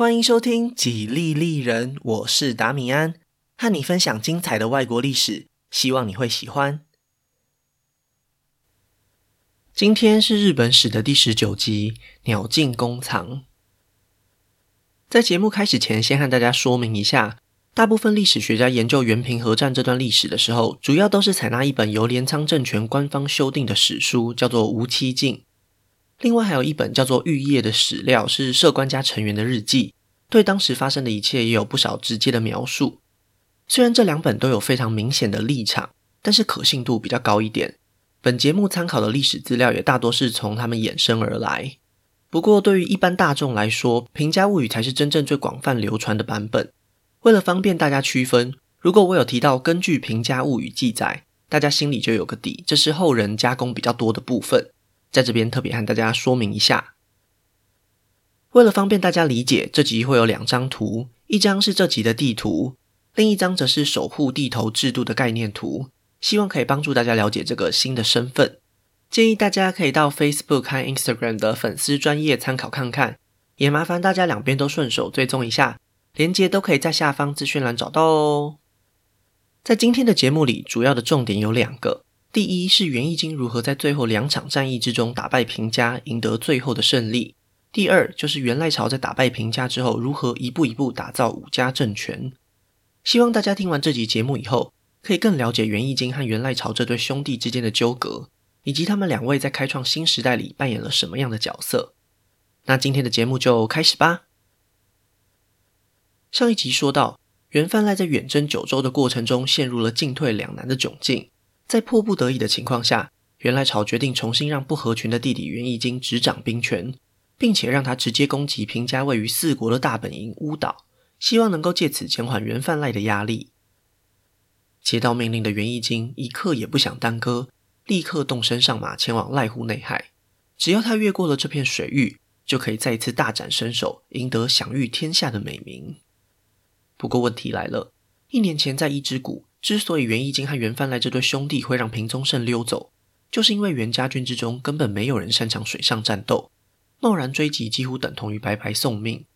欢迎收听《几利利人》，我是达米安，和你分享精彩的外国历史，希望你会喜欢。今天是日本史的第十九集《鸟尽弓藏》。在节目开始前，先和大家说明一下，大部分历史学家研究元平合战这段历史的时候，主要都是采纳一本由镰仓政权官方修订的史书，叫做《吴七镜》。另外还有一本叫做《玉叶》的史料，是摄关家成员的日记，对当时发生的一切也有不少直接的描述。虽然这两本都有非常明显的立场，但是可信度比较高一点。本节目参考的历史资料也大多是从他们衍生而来。不过对于一般大众来说，《平家物语》才是真正最广泛流传的版本。为了方便大家区分，如果我有提到根据《平家物语》记载，大家心里就有个底，这是后人加工比较多的部分。在这边特别和大家说明一下，为了方便大家理解，这集会有两张图，一张是这集的地图，另一张则是守护地头制度的概念图，希望可以帮助大家了解这个新的身份。建议大家可以到 Facebook 和 Instagram 的粉丝专业参考看看，也麻烦大家两边都顺手追踪一下，连接都可以在下方资讯栏找到哦。在今天的节目里，主要的重点有两个。第一是源义经如何在最后两场战役之中打败平家，赢得最后的胜利。第二就是源赖朝在打败平家之后，如何一步一步打造武家政权。希望大家听完这集节目以后，可以更了解源义经和源赖朝这对兄弟之间的纠葛，以及他们两位在开创新时代里扮演了什么样的角色。那今天的节目就开始吧。上一集说到，源范赖在远征九州的过程中，陷入了进退两难的窘境。在迫不得已的情况下，源赖朝决定重新让不合群的弟弟源义经执掌兵权，并且让他直接攻击平家位于四国的大本营乌岛，希望能够借此减缓源范赖的压力。接到命令的源义经一刻也不想耽搁，立刻动身上马前往濑户内海。只要他越过了这片水域，就可以再一次大展身手，赢得享誉天下的美名。不过问题来了，一年前在伊之谷。之所以袁义经和袁帆来这对兄弟会让平宗盛溜走，就是因为袁家军之中根本没有人擅长水上战斗，贸然追击几乎等同于白白送命。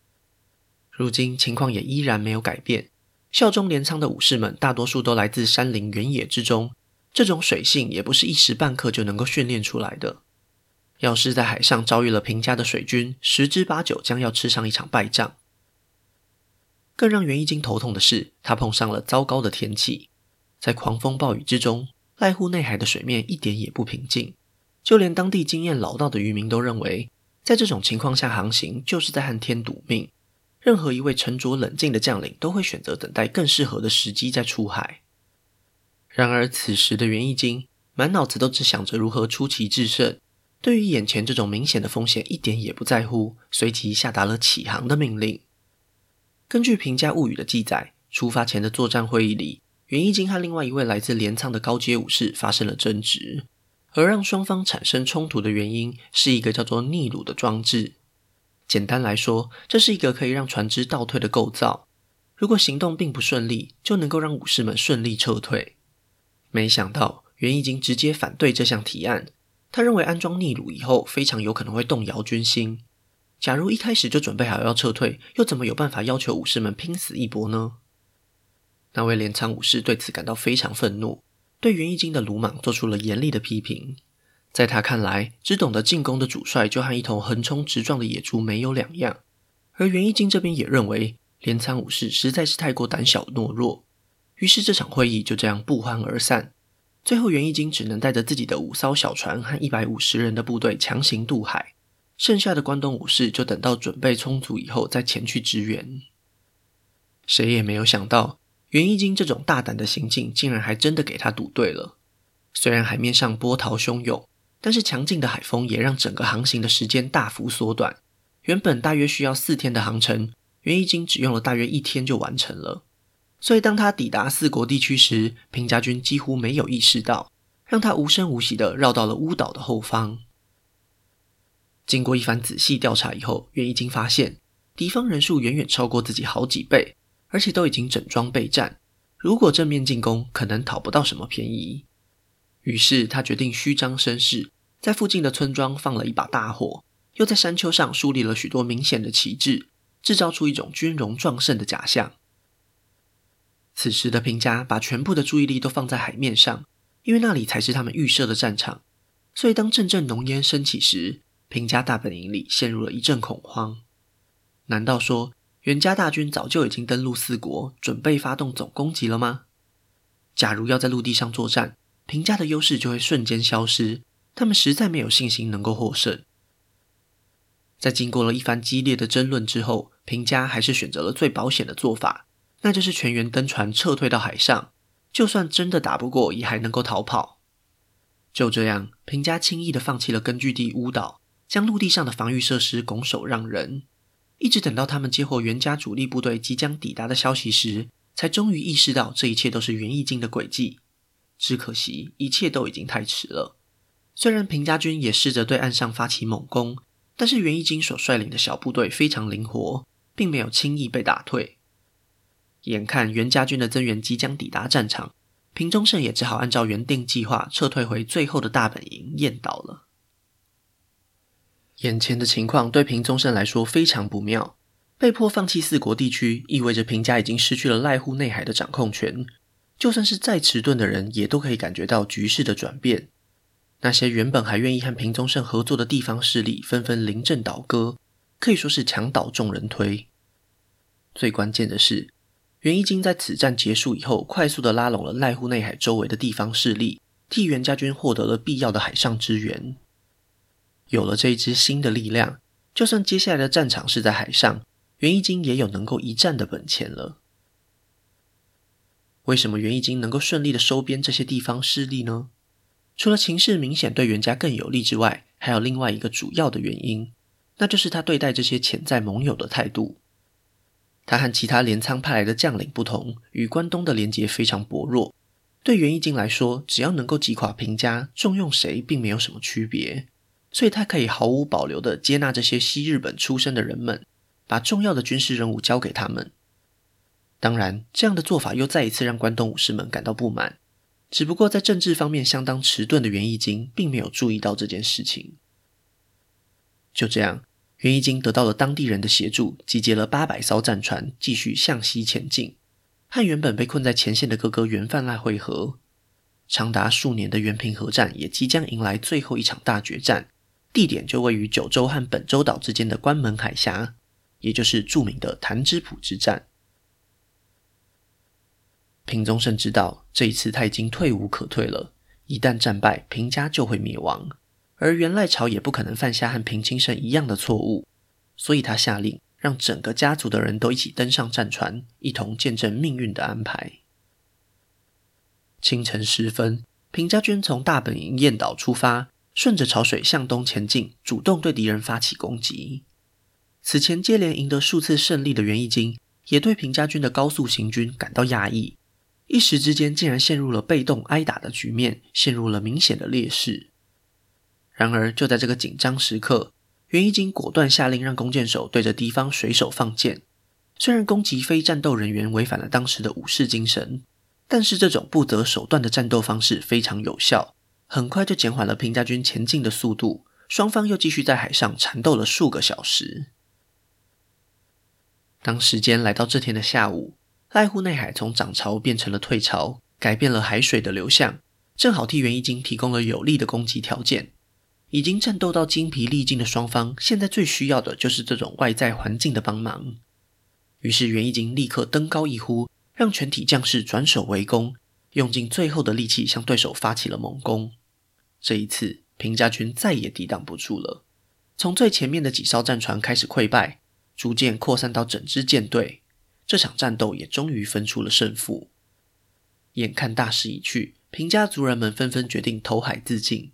如今情况也依然没有改变，效忠镰仓的武士们大多数都来自山林原野之中，这种水性也不是一时半刻就能够训练出来的。要是在海上遭遇了平家的水军，十之八九将要吃上一场败仗。更让源义经头痛的是，他碰上了糟糕的天气。在狂风暴雨之中，濑户内海的水面一点也不平静。就连当地经验老道的渔民都认为，在这种情况下航行就是在和天赌命。任何一位沉着冷静的将领都会选择等待更适合的时机再出海。然而，此时的源义经满脑子都只想着如何出奇制胜，对于眼前这种明显的风险一点也不在乎，随即下达了起航的命令。根据《平家物语》的记载，出发前的作战会议里。源义经和另外一位来自镰仓的高阶武士发生了争执，而让双方产生冲突的原因是一个叫做逆櫓的装置。简单来说，这是一个可以让船只倒退的构造。如果行动并不顺利，就能够让武士们顺利撤退。没想到源义经直接反对这项提案，他认为安装逆櫓以后，非常有可能会动摇军心。假如一开始就准备好要撤退，又怎么有办法要求武士们拼死一搏呢？那位镰仓武士对此感到非常愤怒，对源义经的鲁莽做出了严厉的批评。在他看来，只懂得进攻的主帅就和一头横冲直撞的野猪没有两样。而源义经这边也认为，镰仓武士实在是太过胆小懦弱。于是这场会议就这样不欢而散。最后，源义经只能带着自己的五艘小船和一百五十人的部队强行渡海，剩下的关东武士就等到准备充足以后再前去支援。谁也没有想到。源义经这种大胆的行径，竟然还真的给他赌对了。虽然海面上波涛汹涌，但是强劲的海风也让整个航行的时间大幅缩短。原本大约需要四天的航程，源义经只用了大约一天就完成了。所以当他抵达四国地区时，平家军几乎没有意识到，让他无声无息地绕到了乌岛的后方。经过一番仔细调查以后，源义经发现敌方人数远远超过自己好几倍。而且都已经整装备战，如果正面进攻，可能讨不到什么便宜。于是他决定虚张声势，在附近的村庄放了一把大火，又在山丘上树立了许多明显的旗帜，制造出一种军容壮盛的假象。此时的平家把全部的注意力都放在海面上，因为那里才是他们预设的战场。所以当阵阵浓烟升起时，平家大本营里陷入了一阵恐慌。难道说源家大军早就已经登陆四国，准备发动总攻击了吗？假如要在陆地上作战，平家的优势就会瞬间消失。他们实在没有信心能够获胜。在经过了一番激烈的争论之后，平家还是选择了最保险的做法。那就是全员登船撤退到海上，就算真的打不过，也还能够逃跑。就这样，平家轻易的放弃了根据地乌岛，将陆地上的防御设施拱手让人，一直等到他们接获源家主力部队即将抵达的消息时，才终于意识到这一切都是源义经的诡计。只可惜，一切都已经太迟了。虽然平家军也试着对岸上发起猛攻，但是袁义经所率领的小部队非常灵活，并没有轻易被打退。眼看袁家军的增援即将抵达战场，平忠胜也只好按照原定计划撤退回最后的大本营雁岛了。眼前的情况对平宗盛来说非常不妙，被迫放弃四国地区，意味着平家已经失去了濑户内海的掌控权。就算是再迟钝的人，也都可以感觉到局势的转变。那些原本还愿意和平宗盛合作的地方势力，纷纷临阵倒戈，可以说是墙倒众人推。最关键的是，源义经在此战结束以后，快速的拉拢了濑户内海周围的地方势力，替源家军获得了必要的海上支援。有了这一支新的力量，就算接下来的战场是在海上，源义经也有能够一战的本钱了。为什么源义经能够顺利的收编这些地方势力呢？除了情势明显对源家更有利之外，还有另外一个主要的原因，那就是他对待这些潜在盟友的态度。他和其他镰仓派来的将领不同，与关东的连结非常薄弱。对源义经来说，只要能够击垮平家，重用谁并没有什么区别。所以他可以毫无保留地接纳这些西日本出身的人们，把重要的军事任务交给他们。当然，这样的做法又再一次让关东武士们感到不满。只不过在政治方面相当迟钝的源义经，并没有注意到这件事情。就这样。源义经得到了当地人的协助，集结了八百艘战船，继续向西前进，和原本被困在前线的哥哥源范赖会合。长达数年的源平合战也即将迎来最后一场大决战，地点就位于九州和本州岛之间的关门海峡，也就是著名的潭之浦之战。平宗盛知道，这一次他已经退无可退了，一旦战败，平家就会灭亡。而源赖朝也不可能犯下和平清盛一样的错误，所以他下令让整个家族的人都一起登上战船，一同见证命运的安排。清晨时分，平家军从大本营雁岛出发，顺着潮水向东前进，主动对敌人发起攻击。此前接连赢得数次胜利的源义经，也对平家军的高速行军感到压抑，一时之间竟然陷入了被动挨打的局面，陷入了明显的劣势。然而，就在这个紧张时刻，源义经果断下令让弓箭手对着敌方水手放箭。虽然攻击非战斗人员违反了当时的武士精神，但是这种不择手段的战斗方式非常有效，很快就减缓了平家军前进的速度。双方又继续在海上缠斗了数个小时。当时间来到这天的下午，濑户内海从涨潮变成了退潮，改变了海水的流向，正好替源义经提供了有利的攻击条件。已经战斗到精疲力尽的双方，现在最需要的就是这种外在环境的帮忙。于是源义经立刻登高一呼，让全体将士转守为攻，用尽最后的力气向对手发起了猛攻。这一次，平家军再也抵挡不住了，从最前面的几艘战船开始溃败，逐渐扩散到整支舰队。这场战斗也终于分出了胜负。眼看大势已去，平家族人们纷纷决定投海自尽。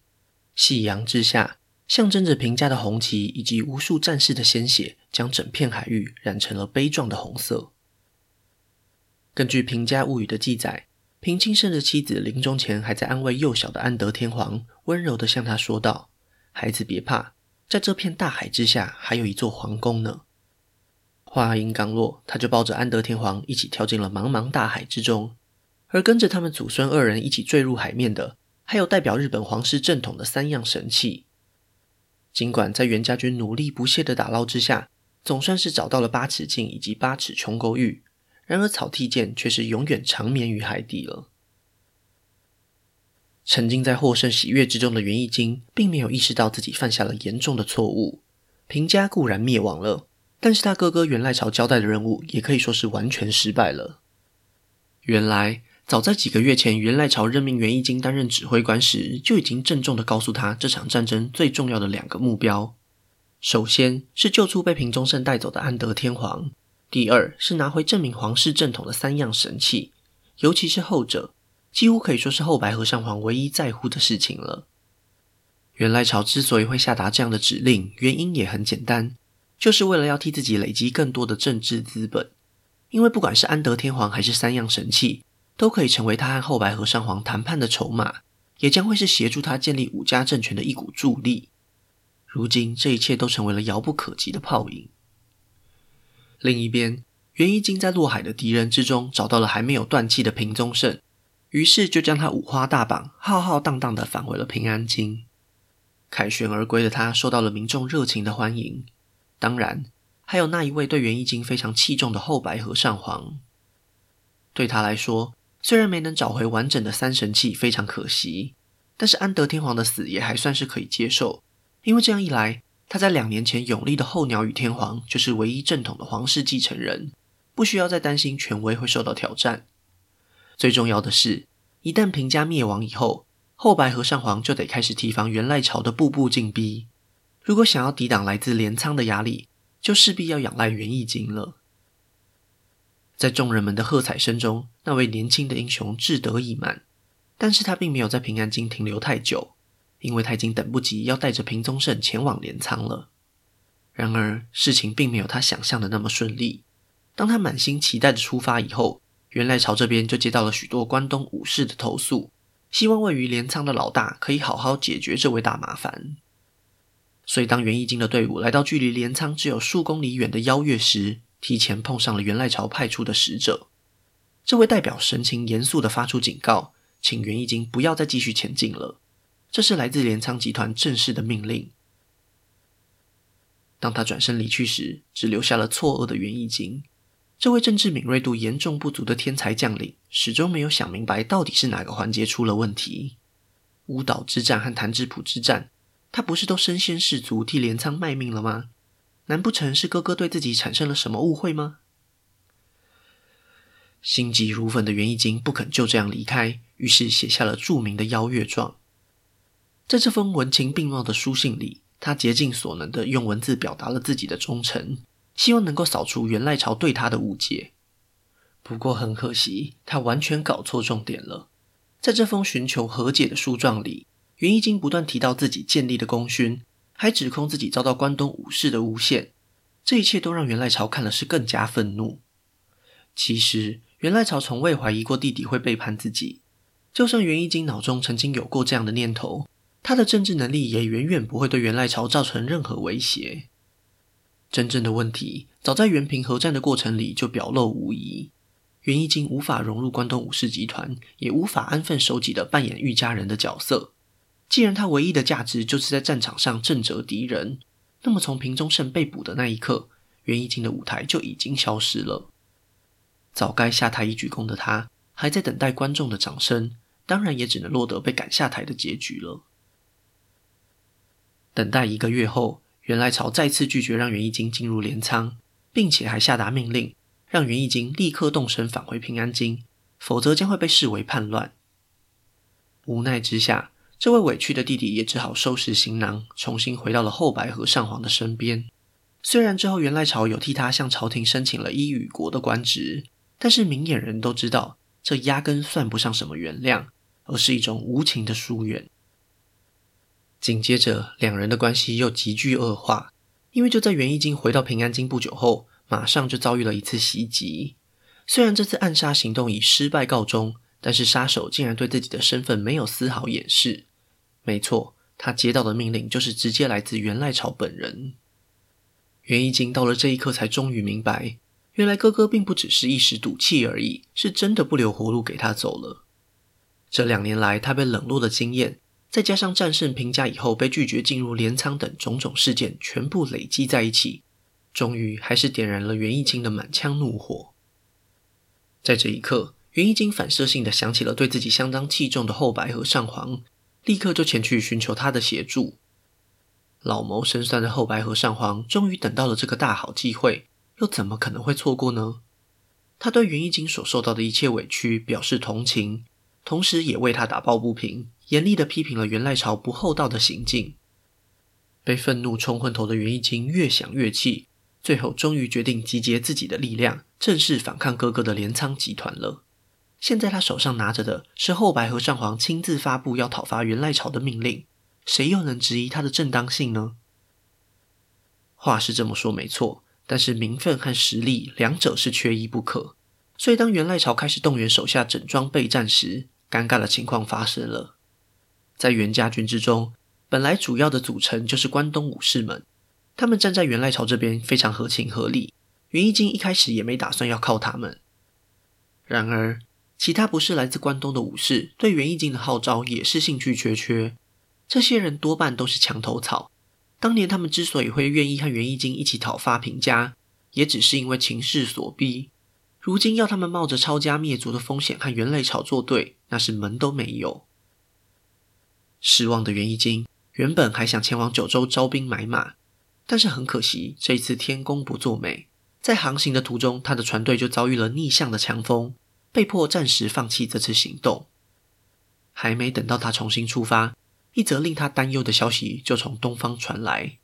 夕阳之下，象征着平家的红旗以及无数战士的鲜血，将整片海域染成了悲壮的红色。根据《平家物语》的记载，平清盛的妻子临终前还在安慰幼小的安德天皇，温柔地向他说道：“孩子别怕，在这片大海之下，还有一座皇宫呢。”话音刚落，他就抱着安德天皇一起跳进了茫茫大海之中，而跟着他们祖孙二人一起坠入海面的。还有代表日本皇室正统的三样神器。尽管在袁家军努力不懈的打捞之下，总算是找到了八尺镜以及八尺琼勾玉，然而草剃剑却是永远长眠于海底了。沉浸在获胜喜悦之中的源义经，并没有意识到自己犯下了严重的错误。平家固然灭亡了，但是他哥哥源赖朝交代的任务，也可以说是完全失败了。原来，早在几个月前，源赖朝任命源义经担任指挥官时，就已经郑重地告诉他，这场战争最重要的两个目标，首先是救出被平忠盛带走的安德天皇，第二是拿回证明皇室正统的三样神器，尤其是后者。几乎可以说是后白河上皇唯一在乎的事情了。源赖朝之所以会下达这样的指令，原因也很简单，就是为了要替自己累积更多的政治资本。因为不管是安德天皇还是三样神器，都可以成为他和后白河上皇谈判的筹码，也将会是协助他建立武家政权的一股助力。如今这一切都成为了遥不可及的泡影。另一边，源义经在落海的敌人之中找到了还没有断气的平宗盛。于是就将他五花大绑，浩浩荡荡地返回了平安京。凯旋而归的他受到了民众热情的欢迎，当然还有那一位对源义经非常器重的后白河上皇。对他来说，虽然没能找回完整的三神器，非常可惜，但是安德天皇的死也还算是可以接受，因为这样一来，他在两年前永立的后鸟羽天皇就是唯一正统的皇室继承人，不需要再担心权威会受到挑战。最重要的是，一旦平家灭亡以后，后白河上皇就得开始提防源赖朝的步步进逼。如果想要抵挡来自镰仓的压力，就势必要仰赖源义经了。在众人们的喝彩声中，那位年轻的英雄志得意满，但是他并没有在平安京停留太久，因为他已经等不及要带着平宗盛前往镰仓了。然而，事情并没有他想象的那么顺利。当他满心期待的出发以后，源赖朝这边就接到了许多关东武士的投诉，希望位于镰仓的老大可以好好解决这位大麻烦。所以，当源义经的队伍来到距离镰仓只有数公里远的邀月时，提前碰上了源赖朝派出的使者。这位代表神情严肃地发出警告，请源义经不要再继续前进了。这是来自镰仓集团正式的命令。当他转身离去时，只留下了错愕的源义经。这位政治敏锐度严重不足的天才将领，始终没有想明白到底是哪个环节出了问题。乌岛之战和弹指浦之战，他不是都身先士卒替镰仓卖命了吗？难不成是哥哥对自己产生了什么误会吗？心急如焚的源义经不肯就这样离开，于是写下了著名的邀月状。在这封文情并茂的书信里，他竭尽所能地用文字表达了自己的忠诚。希望能够扫除源赖朝对他的误解，不过很可惜，他完全搞错重点了。在这封寻求和解的书状里，袁一经不断提到自己建立的功勋，还指控自己遭到关东武士的诬陷。这一切都让源赖朝看了是更加愤怒。其实，源赖朝从未怀疑过弟弟会背叛自己，就算袁一经脑中曾经有过这样的念头，他的政治能力也远远不会对源赖朝造成任何威胁。真正的问题早在原平合战的过程里就表露无遗，袁义经无法融入关东武士集团，也无法安分守己的扮演御家人的角色。既然他唯一的价值就是在战场上震慑敌人，那么从平宗盛被捕的那一刻，袁义经的舞台就已经消失了。早该下台一鞠躬的他，还在等待观众的掌声，当然也只能落得被赶下台的结局了。等待一个月后。源赖朝再次拒绝让源义经进入镰仓，并且还下达命令，让源义经立刻动身返回平安京，否则将会被视为叛乱。无奈之下，这位委屈的弟弟也只好收拾行囊，重新回到了后白河上皇的身边。虽然之后源赖朝有替他向朝廷申请了伊予国的官职，但是明眼人都知道，这压根算不上什么原谅，而是一种无情的疏远。紧接着，两人的关系又急剧恶化，因为就在袁义经回到平安京不久后，马上就遭遇了一次袭击。虽然这次暗杀行动以失败告终，但是杀手竟然对自己的身份没有丝毫掩饰。没错，他接到的命令就是直接来自源赖朝本人。袁义经到了这一刻才终于明白，原来哥哥并不只是一时赌气而已，是真的不留活路给他走了。这两年来，他被冷落的经验。再加上战胜平家以后被拒绝进入镰仓等种种事件，全部累积在一起，终于还是点燃了袁义经的满腔怒火。在这一刻，袁义经反射性的想起了对自己相当器重的后白河上皇，立刻就前去寻求他的协助。老谋深算的后白河上皇终于等到了这个大好机会，又怎么可能会错过呢？他对袁义经所受到的一切委屈表示同情，同时也为他打抱不平，严厉的批评了源赖朝不厚道的行径。被愤怒冲昏头的袁义经越想越气，最后终于决定集结自己的力量，正式反抗哥哥的镰仓集团了。现在他手上拿着的是后白河上皇亲自发布要讨伐源赖朝的命令。谁又能质疑他的正当性呢？话是这么说没错，但是名分和实力两者是缺一不可。所以当源赖朝开始动员手下整装备战时，尴尬的情况发生了。在源家军之中，本来主要的组成就是关东武士们，他们站在源赖朝这边非常合情合理。源义经一开始也没打算要靠他们。然而，其他不是来自关东的武士对源义经的号召也是兴趣缺缺。这些人多半都是墙头草。当年他们之所以会愿意和源义经一起讨伐平家，也只是因为情势所逼。如今要他们冒着抄家灭族的风险和源赖朝作对，那是门都没有。失望的源义经原本还想前往九州招兵买马，但是很可惜，这一次天公不作美，在航行的途中，他的船队就遭遇了逆向的强风，被迫暂时放弃这次行动。还没等到他重新出发。一则令他担忧的消息就从东方传来，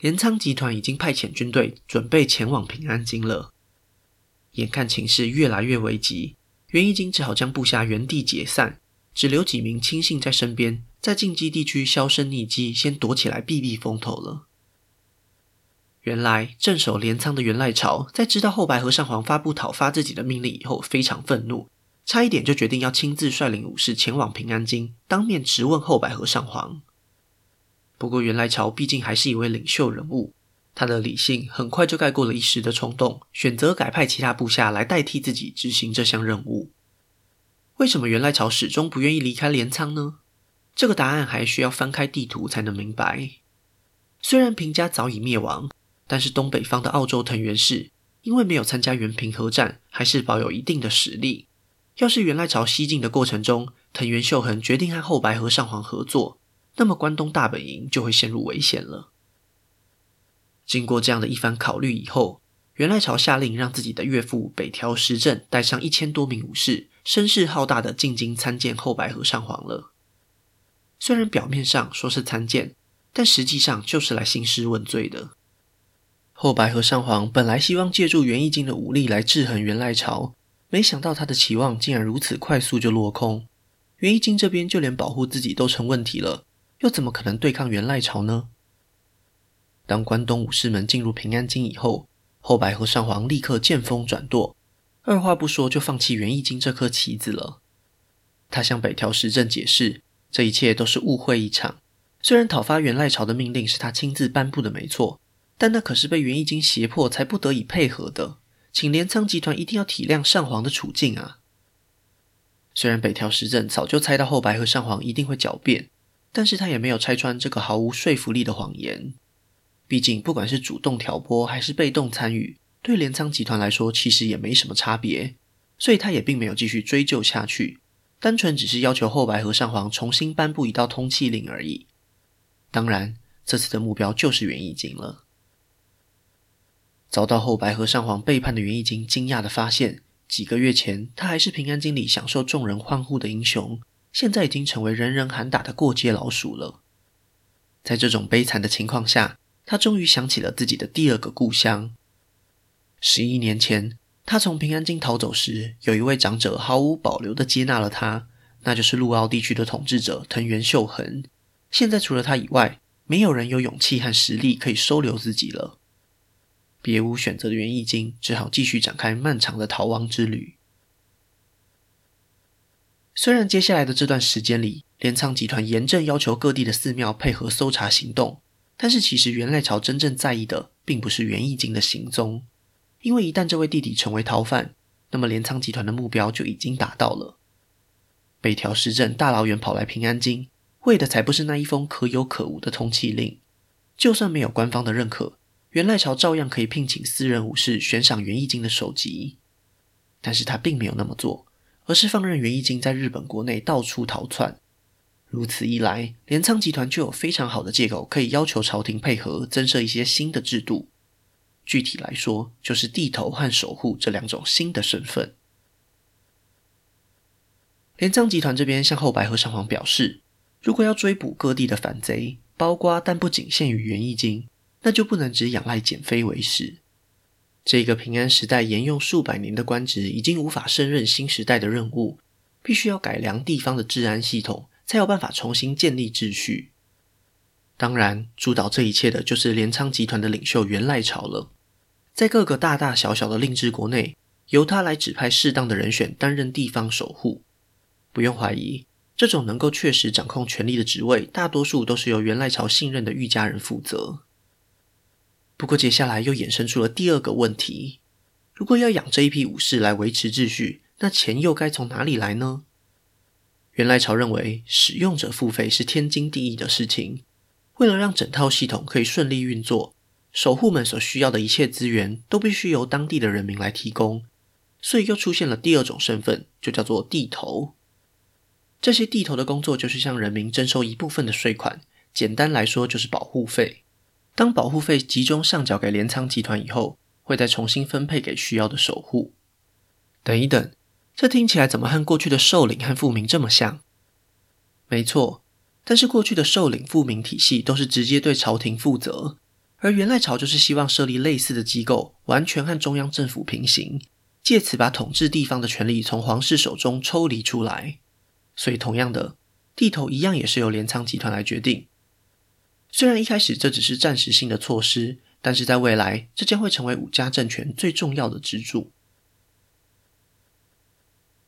镰仓集团已经派遣军队准备前往平安京了。眼看情势越来越危急，源义经只好将部下原地解散，只留几名亲信在身边，在禁忌地区销声匿迹，先躲起来避避风头了。原来镇守镰仓的源赖朝在知道后白河上皇发布讨伐自己的命令以后，非常愤怒。差一点就决定要亲自率领武士前往平安京，当面质问后白河上皇。不过源赖朝毕竟还是一位领袖人物，他的理性很快就盖过了一时的冲动，选择改派其他部下来代替自己执行这项任务。为什么源赖朝始终不愿意离开镰仓呢？这个答案还需要翻开地图才能明白。虽然平家早已灭亡，但是东北方的奥州藤原氏因为没有参加源平合战，还是保有一定的实力。要是源赖朝西进的过程中，藤原秀恒决定和后白河上皇合作，那么关东大本营就会陷入危险了。经过这样的一番考虑以后，源赖朝下令让自己的岳父北条时政带上一千多名武士，声势浩大的进京参见后白河上皇了。虽然表面上说是参见，但实际上就是来兴师问罪的。后白河上皇本来希望借助源义经的武力来制衡源赖朝。没想到他的期望竟然如此快速就落空。源义经这边就连保护自己都成问题了，又怎么可能对抗源赖朝呢？当关东武士们进入平安京以后，后白河上皇立刻见风转舵，二话不说就放弃源义经这颗棋子了。他向北条时政解释，这一切都是误会一场。虽然讨伐源赖朝的命令是他亲自颁布的没错，但那可是被源义经胁迫才不得已配合的。请镰仓集团一定要体谅上皇的处境啊！虽然北条时政早就猜到后白河上皇一定会狡辩，但是他也没有拆穿这个毫无说服力的谎言。毕竟，不管是主动挑拨还是被动参与，对镰仓集团来说其实也没什么差别，所以他也并没有继续追究下去，单纯只是要求后白河上皇重新颁布一道通缉令而已。当然，这次的目标就是源义经了。遭到后白河上皇背叛的源义经惊讶地发现，几个月前他还是平安京里享受众人欢呼的英雄，现在已经成为人人喊打的过街老鼠了。在这种悲惨的情况下，他终于想起了自己的第二个故乡。十一年前，他从平安京逃走时，有一位长者毫无保留地接纳了他，那就是陆奥地区的统治者藤原秀恒。现在除了他以外，没有人有勇气和实力可以收留自己了。别无选择的源义经只好继续展开漫长的逃亡之旅。虽然接下来的这段时间里，镰仓集团严正要求各地的寺庙配合搜查行动，但是其实源赖朝真正在意的，并不是源义经的行踪，因为一旦这位弟弟成为逃犯，那么镰仓集团的目标就已经达到了。北条时政大老远跑来平安京，为的才不是那一封可有可无的通缉令，就算没有官方的认可。源赖朝照样可以聘请私人武士悬赏源义经的首级。但是他并没有那么做，而是放任源义经在日本国内到处逃窜。如此一来，镰仓集团就有非常好的借口可以要求朝廷配合，增设一些新的制度。具体来说，就是地头和守护这两种新的身份。镰仓集团这边向后白河上皇表示，如果要追捕各地的反贼，包括但不仅限于源义经，那就不能只仰赖简妃为始。这个平安时代沿用数百年的官职，已经无法胜任新时代的任务，必须要改良地方的治安系统，才有办法重新建立秩序。当然，主导这一切的就是镰仓集团的领袖源赖朝了。在各个大大小小的令制国内，由他来指派适当的人选担任地方守护。不用怀疑，这种能够确实掌控权力的职位，大多数都是由原赖朝信任的御家人负责。不过，接下来又衍生出了第二个问题：如果要养这一批武士来维持秩序，那钱又该从哪里来呢？原赖朝认为，使用者付费是天经地义的事情。为了让整套系统可以顺利运作，守护们所需要的一切资源都必须由当地的人民来提供，所以又出现了第二种身份，就叫做地头。这些地头的工作就是向人民征收一部分的税款，简单来说就是保护费。当保护费集中上缴给镰仓集团以后，会再重新分配给需要的守护。等一等，这听起来怎么和过去的授领和富民这么像？没错，但是过去的授领富民体系都是直接对朝廷负责。而元赖朝就是希望设立类似的机构，完全和中央政府平行，借此把统治地方的权力从皇室手中抽离出来。所以，同样的，地头一样也是由镰仓集团来决定。虽然一开始这只是暂时性的措施，但是在未来，这将会成为武家政权最重要的支柱。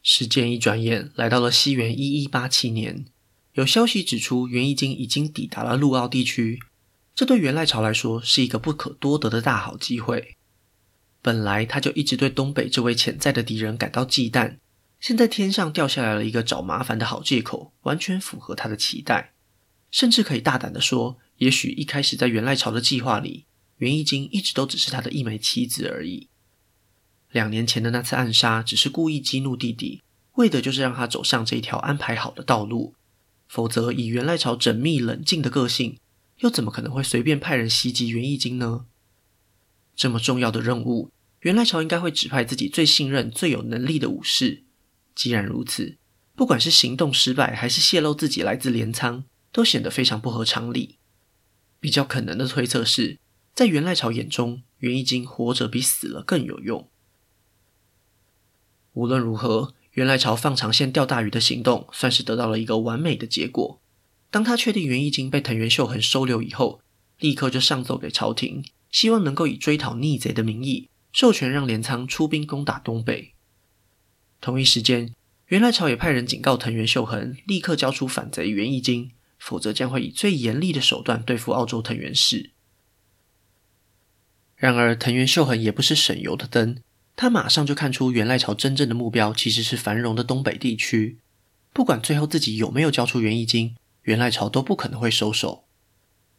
时间一转眼来到了西元一一八七年，有消息指出，源义经已经抵达了陆奥地区。这对源赖朝来说是一个不可多得的大好机会。本来他就一直对东北这位潜在的敌人感到忌惮，现在天上掉下来了一个找麻烦的好借口，完全符合他的期待。甚至可以大胆地说，也许一开始在源赖朝的计划里，袁义经一直都只是他的一枚棋子而已。两年前的那次暗杀，只是故意激怒弟弟，为的就是让他走上这条安排好的道路。否则，以源赖朝缜密冷静的个性，又怎么可能会随便派人袭击源义经呢？这么重要的任务，源赖朝应该会指派自己最信任、最有能力的武士。既然如此，不管是行动失败，还是泄露自己来自镰仓，都显得非常不合常理。比较可能的推测是，在源赖朝眼中，源义经活着比死了更有用。无论如何，源赖朝放长线钓大鱼的行动，算是得到了一个完美的结果。当他确定源义经被藤原秀衡收留以后，立刻就上奏给朝廷，希望能够以追讨逆贼的名义，授权让镰仓出兵攻打东北。同一时间，源赖朝也派人警告藤原秀衡，立刻交出反贼源义经，否则将会以最严厉的手段对付澳洲藤原氏。然而，藤原秀衡也不是省油的灯，他马上就看出源赖朝真正的目标其实是繁荣的东北地区，不管最后自己有没有交出源义经。源赖朝都不可能会收手。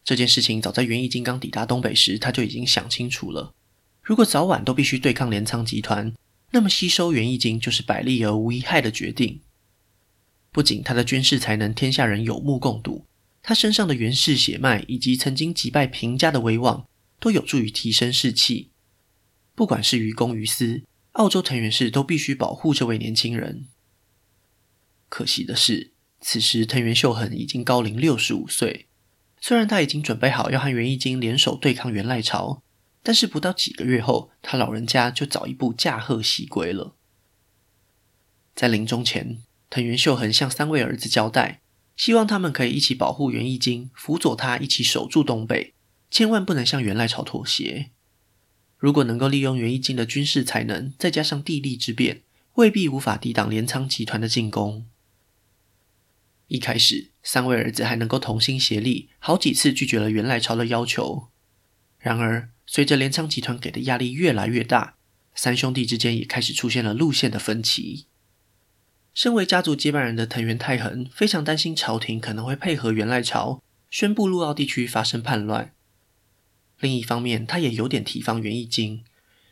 这件事情早在源义金刚抵达东北时，他就已经想清楚了。如果早晚都必须对抗镰仓集团，那么吸收源义金就是百利而无一害的决定。不仅他的军事才能，天下人有目共睹，他身上的源氏血脉以及曾经击败平家的威望，都有助于提升士气。不管是于公于私，澳洲藤原氏都必须保护这位年轻人。可惜的是。此时，藤原秀恒已经高龄六十五岁。虽然他已经准备好要和源义经联手对抗源赖朝，但是不到几个月后，他老人家就早一步驾鹤西归了。在临终前，藤原秀恒向三位儿子交代，希望他们可以一起保护源义经，辅佐他一起守住东北，千万不能向源赖朝妥协。如果能够利用源义经的军事才能，再加上地利之便，未必无法抵挡镰仓集团的进攻。一开始，三位儿子还能够同心协力，好几次拒绝了源赖朝的要求。然而，随着镰仓集团给的压力越来越大，三兄弟之间也开始出现了路线的分歧。身为家族接班人的藤原太恒非常担心朝廷可能会配合源赖朝，宣布陆奥地区发生叛乱。另一方面，他也有点提防源义经。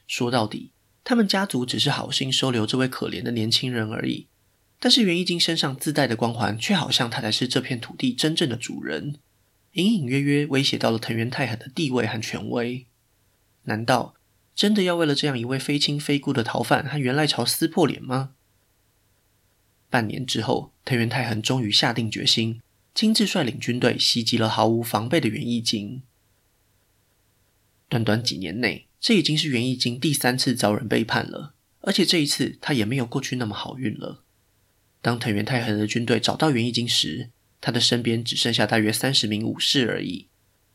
说到底，他们家族只是好心收留这位可怜的年轻人而已。但是袁义经身上自带的光环，却好像他才是这片土地真正的主人，隐隐约约威胁到了藤原太狠的地位和权威。难道真的要为了这样一位非亲非故的逃犯和源赖朝撕破脸吗？半年之后，藤原太狠终于下定决心，亲自率领军队袭击了毫无防备的源义经。短短几年内，这已经是源义经第三次遭人背叛了，而且这一次他也没有过去那么好运了。当藤原太狠的军队找到源义经时，他的身边只剩下大约三十名武士而已，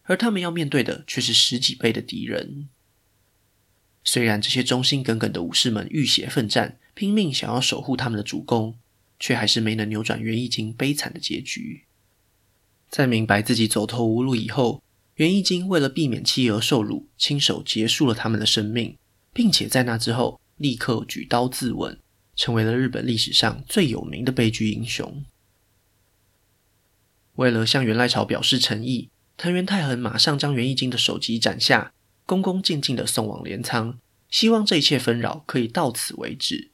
而他们要面对的却是十几倍的敌人。虽然这些忠心耿耿的武士们浴血奋战，拼命想要守护他们的主公，却还是没能扭转源义经悲惨的结局。在明白自己走投无路以后，源义经为了避免妻儿受辱，亲手结束了他们的生命，并且在那之后立刻举刀自刎。成为了日本历史上最有名的悲剧英雄。为了向源赖朝表示诚意，藤原太狠马上将源义经的首级斩下，恭恭敬敬地送往镰仓，希望这一切纷扰可以到此为止。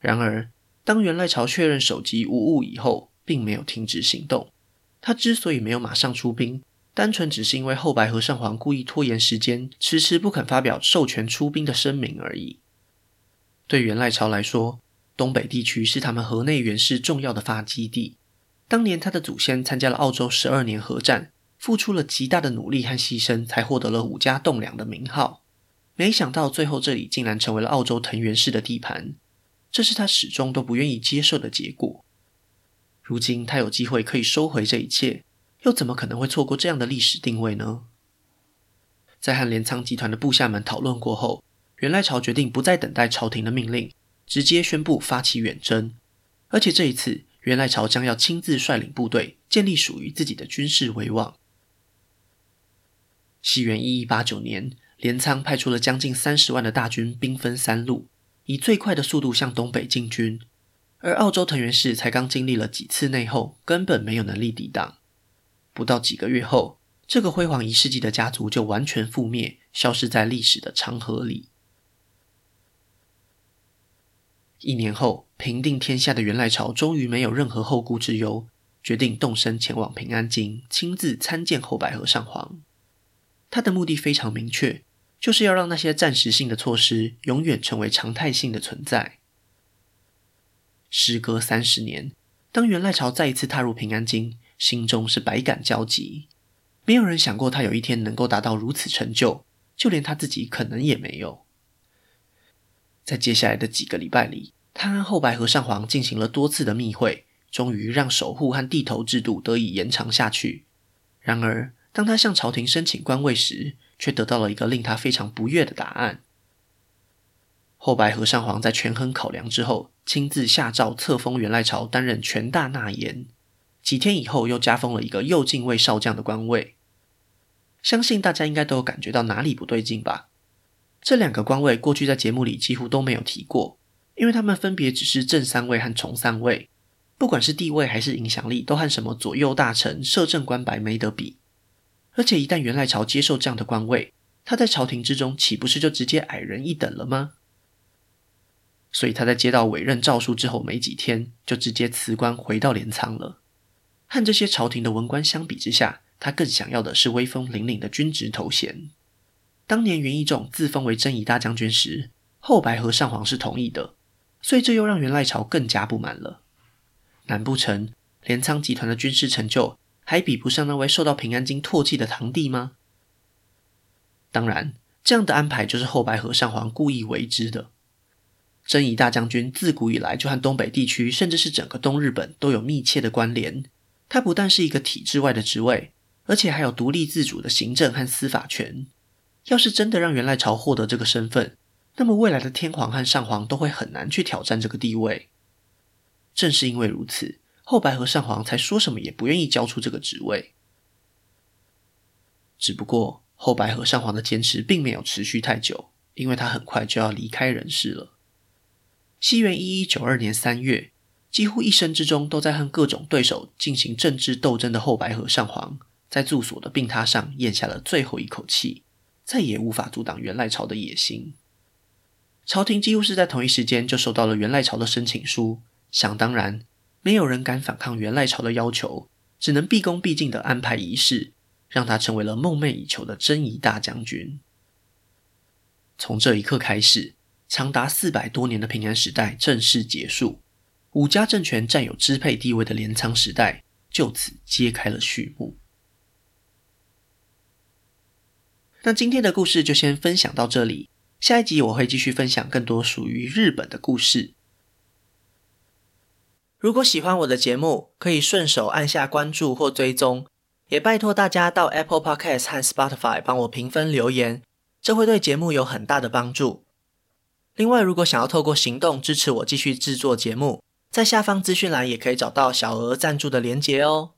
然而，当源赖朝确认首级无误以后，并没有停止行动。他之所以没有马上出兵，单纯只是因为后白河上皇故意拖延时间，迟迟不肯发表授权出兵的声明而已。对源赖朝来说，东北地区是他们河内源氏重要的发基地。当年他的祖先参加了澳洲十二年河战，付出了极大的努力和牺牲，才获得了五家栋梁的名号。没想到最后这里竟然成为了澳洲藤原氏的地盘，这是他始终都不愿意接受的结果。如今他有机会可以收回这一切，又怎么可能会错过这样的历史定位呢？在和镰仓集团的部下们讨论过后，源赖朝决定不再等待朝廷的命令。直接宣布发起远征，而且这一次源赖朝将要亲自率领部队，建立属于自己的军事威望。西元一一八九年，镰仓派出了将近三十万的大军，兵分三路，以最快的速度向东北进军。而澳洲藤原氏才刚经历了几次内讧，根本没有能力抵挡。不到几个月后，这个辉煌一世纪的家族就完全覆灭，消失在历史的长河里。一年后，平定天下的源赖朝终于没有任何后顾之忧，决定动身前往平安京，亲自参见后白河上皇。他的目的非常明确，就是要让那些暂时性的措施永远成为常态性的存在。时隔三十年，当源赖朝再一次踏入平安京，心中是百感交集。没有人想过他有一天能够达到如此成就，就连他自己可能也没有。在接下来的几个礼拜里，他和后白河上皇进行了多次的密会，终于让守护和地头制度得以延长下去。然而，当他向朝廷申请官位时，却得到了一个令他非常不悦的答案。后白河上皇在权衡考量之后，亲自下诏册封元赖朝担任权大纳言。几天以后，又加封了一个右近卫少将的官位。相信大家应该都有感觉到哪里不对劲吧？这两个官位过去在节目里几乎都没有提过，因为他们分别只是正三位和从三位，不管是地位还是影响力，都和什么左右大臣、摄政官白没得比。而且一旦元赖朝接受这样的官位，他在朝廷之中岂不是就直接矮人一等了吗？所以他在接到委任诏书之后没几天，就直接辞官回到镰仓了。和这些朝廷的文官相比之下，他更想要的是威风凛凛的军职头衔。当年源义重自封为征夷大将军时，后白河上皇是同意的，所以这又让源赖朝更加不满了。难不成镰仓集团的军事成就还比不上那位受到平安京唾弃的堂弟吗？当然，这样的安排就是后白河上皇故意为之的。征夷大将军自古以来就和东北地区，甚至是整个东日本都有密切的关联。他不但是一个体制外的职位，而且还有独立自主的行政和司法权。要是真的让源赖朝获得这个身份，那么未来的天皇和上皇都会很难去挑战这个地位。正是因为如此，后白河上皇才说什么也不愿意交出这个职位。只不过后白河上皇的坚持并没有持续太久，因为他很快就要离开人世了。西元一一九二年三月，几乎一生之中都在和各种对手进行政治斗争的后白河上皇，在住所的病榻上咽下了最后一口气。再也无法阻挡源赖朝的野心。朝廷几乎是在同一时间就收到了源赖朝的申请书，想当然，没有人敢反抗源赖朝的要求，只能毕恭毕敬地安排仪式，让他成为了梦寐以求的真仪大将军。从这一刻开始，长达四百多年的平安时代正式结束，武家政权占有支配地位的镰仓时代就此揭开了序幕。那今天的故事就先分享到这里。下一集我会继续分享更多属于日本的故事。如果喜欢我的节目，可以顺手按下关注或追踪，也拜托大家到 Apple Podcast 和 Spotify 帮我评分留言，这会对节目有很大的帮助。另外，如果想要透过行动支持我继续制作节目，在下方资讯栏也可以找到小额赞助的连结哦。